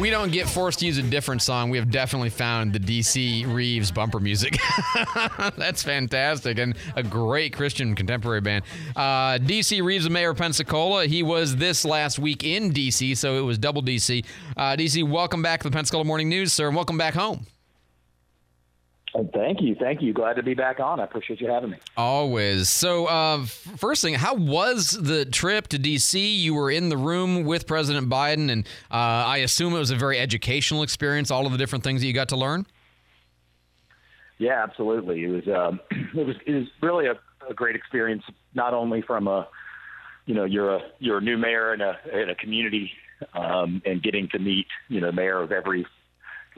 we don't get forced to use a different song, we have definitely found the DC Reeves bumper music. That's fantastic and a great Christian contemporary band. Uh, DC Reeves, the mayor of Pensacola, he was this last week in DC, so it was double DC. Uh, DC, welcome back to the Pensacola Morning News, sir, and welcome back home. Thank you, thank you. Glad to be back on. I appreciate you having me. Always. So, uh, first thing, how was the trip to D.C.? You were in the room with President Biden, and uh, I assume it was a very educational experience. All of the different things that you got to learn. Yeah, absolutely. It was um, it was it was really a, a great experience. Not only from a you know you're a you're a new mayor in a in a community um, and getting to meet you know mayor of every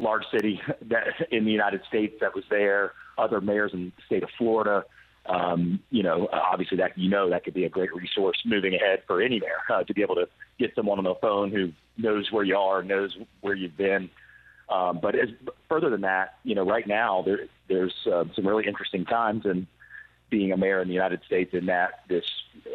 large city that in the United States that was there, other mayors in the state of Florida. Um, you know, obviously that you know that could be a great resource moving ahead for any mayor uh, to be able to get someone on the phone who knows where you are, knows where you've been. Um, but as further than that, you know, right now there, there's uh, some really interesting times and being a mayor in the United States in that this,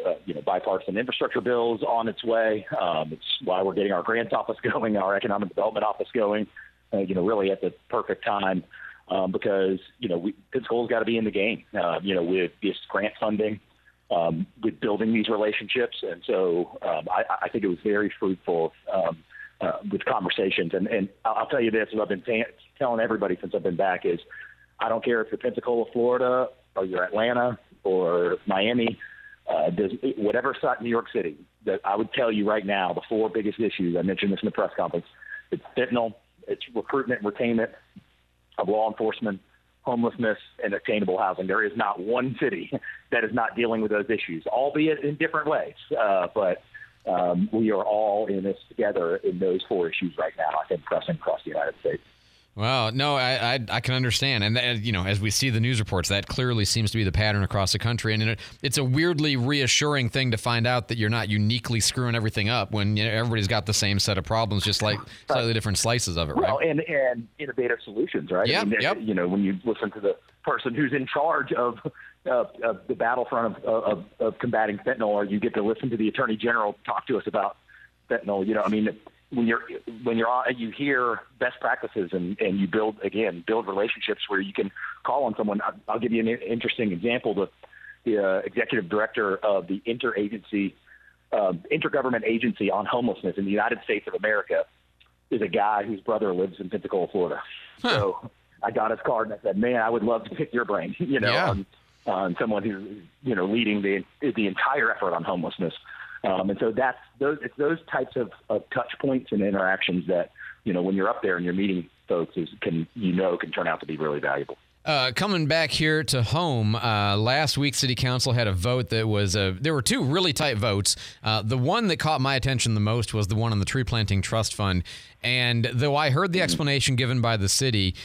uh, you know, bipartisan infrastructure bill is on its way. Um, it's why we're getting our grants office going, our economic development office going uh, you know, really at the perfect time um, because you know Pensacola's got to be in the game. Uh, you know, with this grant funding, um, with building these relationships, and so um, I, I think it was very fruitful um, uh, with conversations. And, and I'll tell you this: what I've been t- telling everybody since I've been back is, I don't care if you're Pensacola, Florida, or you're Atlanta or Miami. Uh, does, whatever site in New York City, that I would tell you right now, the four biggest issues. I mentioned this in the press conference. It's fentanyl, it's recruitment, and retainment of law enforcement, homelessness, and attainable housing. There is not one city that is not dealing with those issues, albeit in different ways. Uh, but um, we are all in this together in those four issues right now, I think, pressing across the United States. Well, no, I, I, I can understand, and that, you know, as we see the news reports, that clearly seems to be the pattern across the country, and it, it's a weirdly reassuring thing to find out that you're not uniquely screwing everything up when you know, everybody's got the same set of problems, just like slightly different slices of it, right? Well, and and innovative solutions, right? Yeah, I mean, yep. You know, when you listen to the person who's in charge of uh, of the battlefront of, of, of combating fentanyl, or you get to listen to the attorney general talk to us about fentanyl. You know, I mean when you're when you're on, you hear best practices and and you build again build relationships where you can call on someone. I'll, I'll give you an interesting example. The the uh, executive director of the interagency uh, intergovernment agency on homelessness in the United States of America is a guy whose brother lives in Pensacola, Florida. Huh. So I got his card and I said, "Man, I would love to pick your brain." You know, yeah. on, on someone who's you know leading the the entire effort on homelessness. Um, and so that's those it's those types of, of touch points and interactions that you know when you're up there and you're meeting folks is can you know can turn out to be really valuable. Uh, coming back here to home, uh, last week City Council had a vote that was a, there were two really tight votes. Uh, the one that caught my attention the most was the one on the tree planting trust fund. And though I heard the mm-hmm. explanation given by the city,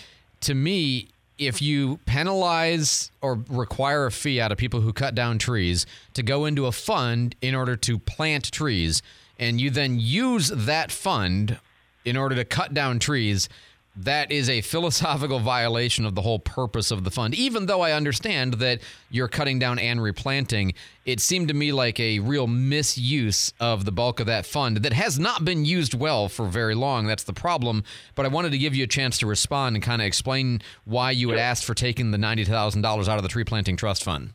to me, if you penalize or require a fee out of people who cut down trees to go into a fund in order to plant trees, and you then use that fund in order to cut down trees, that is a philosophical violation of the whole purpose of the fund. Even though I understand that you're cutting down and replanting, it seemed to me like a real misuse of the bulk of that fund that has not been used well for very long. That's the problem. But I wanted to give you a chance to respond and kind of explain why you had asked for taking the $90,000 out of the tree planting trust fund.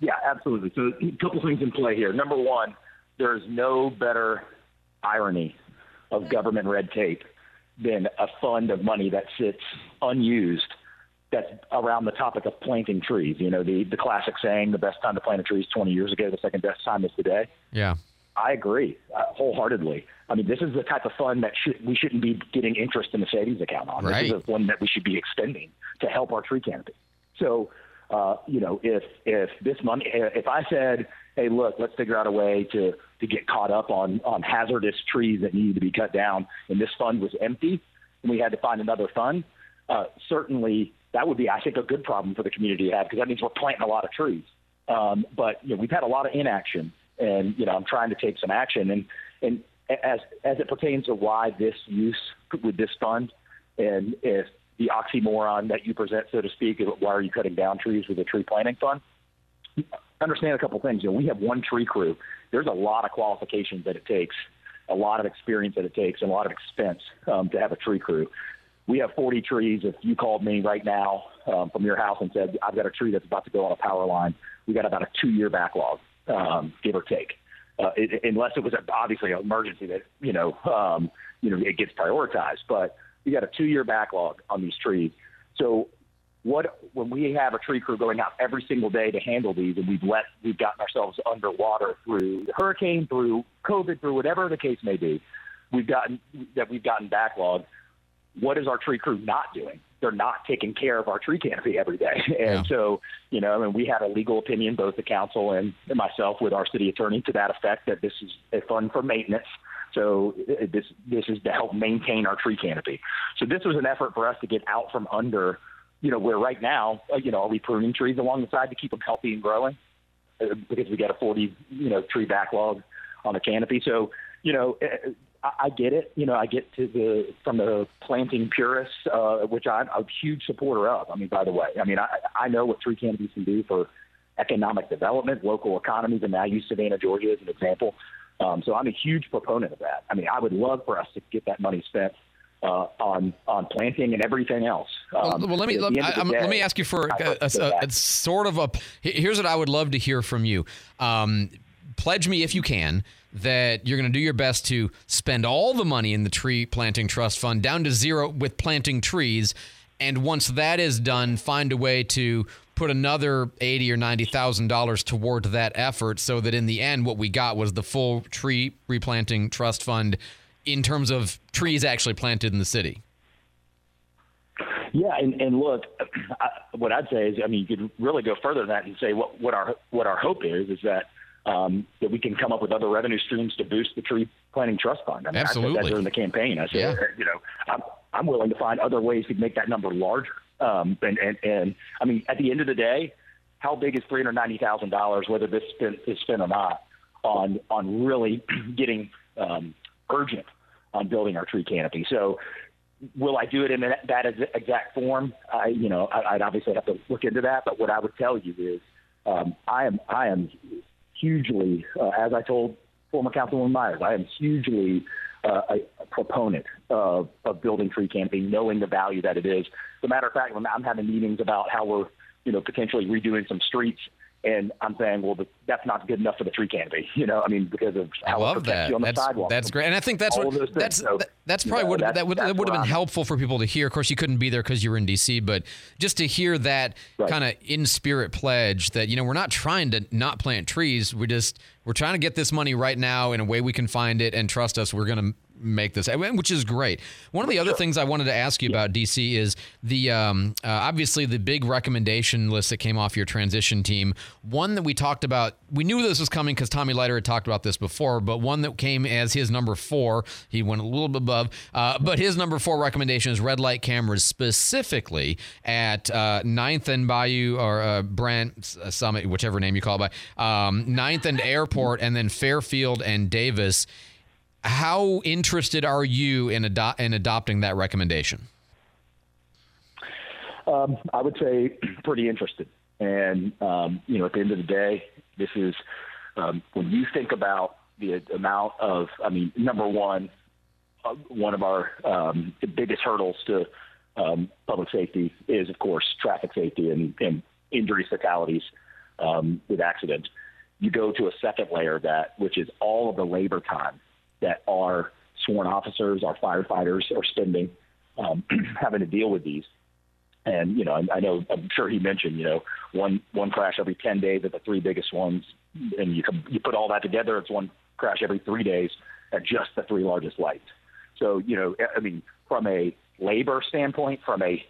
Yeah, absolutely. So, a couple things in play here. Number one, there's no better irony of government red tape than a fund of money that sits unused that's around the topic of planting trees. You know, the, the classic saying, the best time to plant a tree is 20 years ago, the second best time is today. Yeah. I agree uh, wholeheartedly. I mean, this is the type of fund that should, we shouldn't be getting interest in the savings account on. Right. This is one that we should be extending to help our tree canopy. So, uh, you know, if if this money, if I said, hey, look, let's figure out a way to to get caught up on on hazardous trees that need to be cut down, and this fund was empty, and we had to find another fund. Uh, certainly, that would be, I think, a good problem for the community to have because that means we're planting a lot of trees. Um, but you know, we've had a lot of inaction, and you know, I'm trying to take some action. And and as as it pertains to why this use with this fund, and if the oxymoron that you present, so to speak, why are you cutting down trees with a tree planting fund? understand a couple things. You know, we have one tree crew. There's a lot of qualifications that it takes a lot of experience that it takes and a lot of expense um, to have a tree crew. We have 40 trees. If you called me right now um, from your house and said, I've got a tree that's about to go on a power line, we got about a two year backlog, um, give or take. Uh, it, unless it was obviously an emergency that, you know, um, you know, it gets prioritized. But we got a two year backlog on these trees. So what when we have a tree crew going out every single day to handle these and we've let we've gotten ourselves underwater through the hurricane through covid through whatever the case may be we've gotten that we've gotten backlog what is our tree crew not doing? They're not taking care of our tree canopy every day. And yeah. so you know and we had a legal opinion both the council and myself with our city attorney to that effect that this is a fund for maintenance. So this this is to help maintain our tree canopy. So this was an effort for us to get out from under you know, where right now, uh, you know, are we pruning trees along the side to keep them healthy and growing? Uh, because we got a 40, you know, tree backlog on the canopy. So, you know, uh, I, get it. You know, I get to the from the planting purists, uh, which I'm a huge supporter of. I mean, by the way, I mean, I, I know what tree canopies can do for economic development, local economies, and I use Savannah, Georgia as an example. Um, so I'm a huge proponent of that. I mean, I would love for us to get that money spent uh, on on planting and everything else. Um, well, well, let me let, I, day, let, me ask you for a, a, a, a, sort of a. Here's what I would love to hear from you. Um, pledge me if you can that you're going to do your best to spend all the money in the tree planting trust fund down to zero with planting trees, and once that is done, find a way to put another eighty or ninety thousand dollars toward that effort, so that in the end, what we got was the full tree replanting trust fund in terms of trees actually planted in the city. Yeah, and, and look, I, what I'd say is, I mean, you could really go further than that and say what, what our what our hope is is that um, that we can come up with other revenue streams to boost the tree planting trust fund. I mean, Absolutely. I said that during the campaign. I said, yeah. you know, I'm, I'm willing to find other ways to make that number larger. Um, and, and, and I mean, at the end of the day, how big is three hundred ninety thousand dollars, whether this spent, is spent or not, on on really getting um, urgent on building our tree canopy. So will I do it in that exact form? I, you know, I'd obviously have to look into that. But what I would tell you is, um, I am I am hugely, uh, as I told former Councilwoman Myers, I am hugely uh, a, a proponent of, of building tree canopy, knowing the value that it is. As a matter of fact, when I'm having meetings about how we're, you know, potentially redoing some streets and I'm saying, well, that's not good enough for the tree canopy, you know. I mean, because of how I love that. that's, sidewalk. That's great, and I think that's what that's so, that's probably what that would that would have been helpful for people to hear. Of course, you couldn't be there because you were in DC, but just to hear that right. kind of in spirit pledge that you know we're not trying to not plant trees. We just we're trying to get this money right now in a way we can find it, and trust us, we're going to make this, which is great. One of the other sure. things I wanted to ask you about DC is the um, uh, obviously the big recommendation list that came off your transition team. One that we talked about, we knew this was coming because Tommy Leiter had talked about this before, but one that came as his number four. He went a little bit above, uh, but his number four recommendation is red light cameras specifically at uh, Ninth and Bayou or uh, Brent uh, Summit, whichever name you call it by um, Ninth and Airport, and then Fairfield and Davis. How interested are you in, ado- in adopting that recommendation? Um, I would say pretty interested. And, um, you know, at the end of the day, this is um, when you think about the amount of, I mean, number one, uh, one of our um, biggest hurdles to um, public safety is, of course, traffic safety and, and injuries, fatalities um, with accidents. You go to a second layer of that, which is all of the labor time that our sworn officers, our firefighters are spending um, having to deal with these. And you know, I, I know I'm sure he mentioned you know one one crash every ten days at the three biggest ones, and you can, you put all that together, it's one crash every three days at just the three largest lights. So you know, I mean, from a labor standpoint, from a,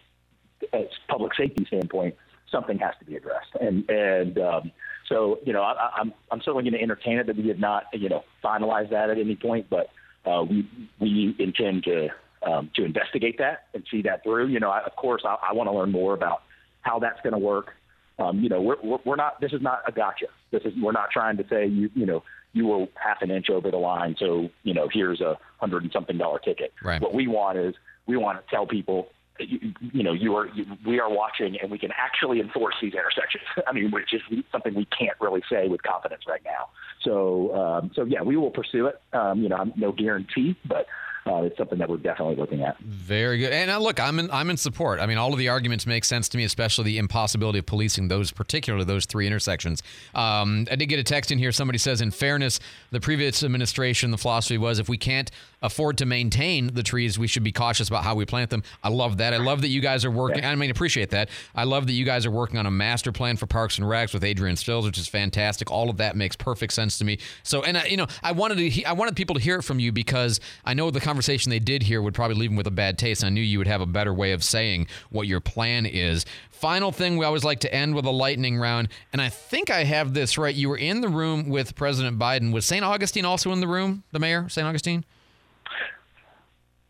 a public safety standpoint, something has to be addressed. And and um, so, you know, I, I'm I'm certainly going to entertain it, that we did not, you know, finalize that at any point. But uh, we we intend to um, to investigate that and see that through. You know, I, of course, I, I want to learn more about how that's going to work. Um, you know, we're, we're we're not. This is not a gotcha. This is we're not trying to say you you know you were half an inch over the line, so you know here's a hundred and something dollar ticket. Right. What we want is we want to tell people you, you know, you are you, we are watching, and we can actually enforce these intersections. I mean, which is something we can't really say with confidence right now. So, um, so yeah, we will pursue it. Um, you know, I'm no guarantee, but uh, it's something that we're definitely looking at. Very good. And uh, look, I'm in, I'm in support. I mean, all of the arguments make sense to me, especially the impossibility of policing those, particularly those three intersections. Um, I did get a text in here. Somebody says, in fairness, the previous administration, the philosophy was if we can't afford to maintain the trees, we should be cautious about how we plant them. I love that. I love that you guys are working. Yeah. I mean, appreciate that. I love that you guys are working on a master plan for Parks and Recs with Adrian Stills, which is fantastic. All of that makes perfect sense to me. So, and I, you know, I wanted to, I wanted people to hear it from you because I know the conversation they did here would probably leave them with a bad taste. I knew you would have a better way of saying what your plan is. Final thing, we always like to end with a lightning round, and I think I have this right. You were in the room with President Biden. Was St. Augustine also in the room? The mayor, St. Augustine.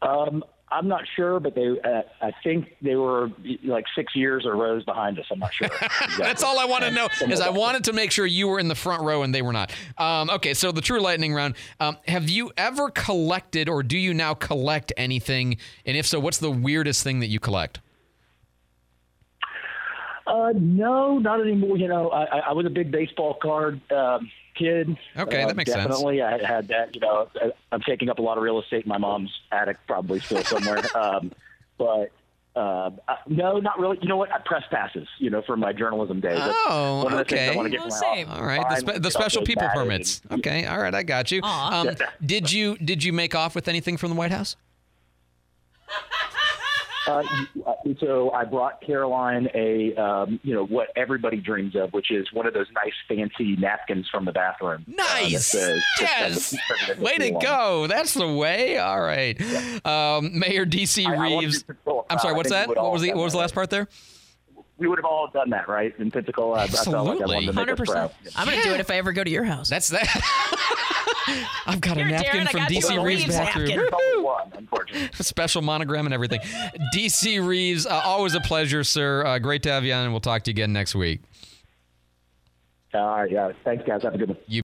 Um, I'm not sure, but they uh, I think they were like six years or rows behind us. I'm not sure. Exactly. That's all I want to know is I wanted to make sure you were in the front row and they were not. Um, okay, so the true lightning round. Um, have you ever collected or do you now collect anything? And if so, what's the weirdest thing that you collect? Uh, no, not anymore. You know, I, I was a big baseball card um, kid. Okay, uh, that makes definitely. sense. Definitely, I had that. You know, I'm taking up a lot of real estate in my mom's attic, probably still somewhere. um, but uh, no, not really. You know what? I press passes. You know, from my journalism days. Oh, One of the okay. things I want to get Oh, same. All right, the, spe- the special people permits. Okay, all right, I got you. Um, did you did you make off with anything from the White House? Uh, so I brought Caroline a, um, you know, what everybody dreams of, which is one of those nice fancy napkins from the bathroom. uh, Nice. says- yes. Way to go. That's the way. All right. Um, Mayor DC I- I Reeves. do I'm sorry. What's that? What was the What was the last part there? That. We would have all done that, right? In Pensacola, I, I felt like I Absolutely. wanted to make Hundred us proud. percent. I'm gonna do it if I ever go to your house. That's that. I've got a napkin Darren, from DC Reeves Reeves bathroom. napkin. There's only one, unfortunately. Special monogram and everything. DC Reeves, uh, always a pleasure, sir. Uh, great to have you on, and we'll talk to you again next week. All right, yeah. Thanks, guys. Have a good one. You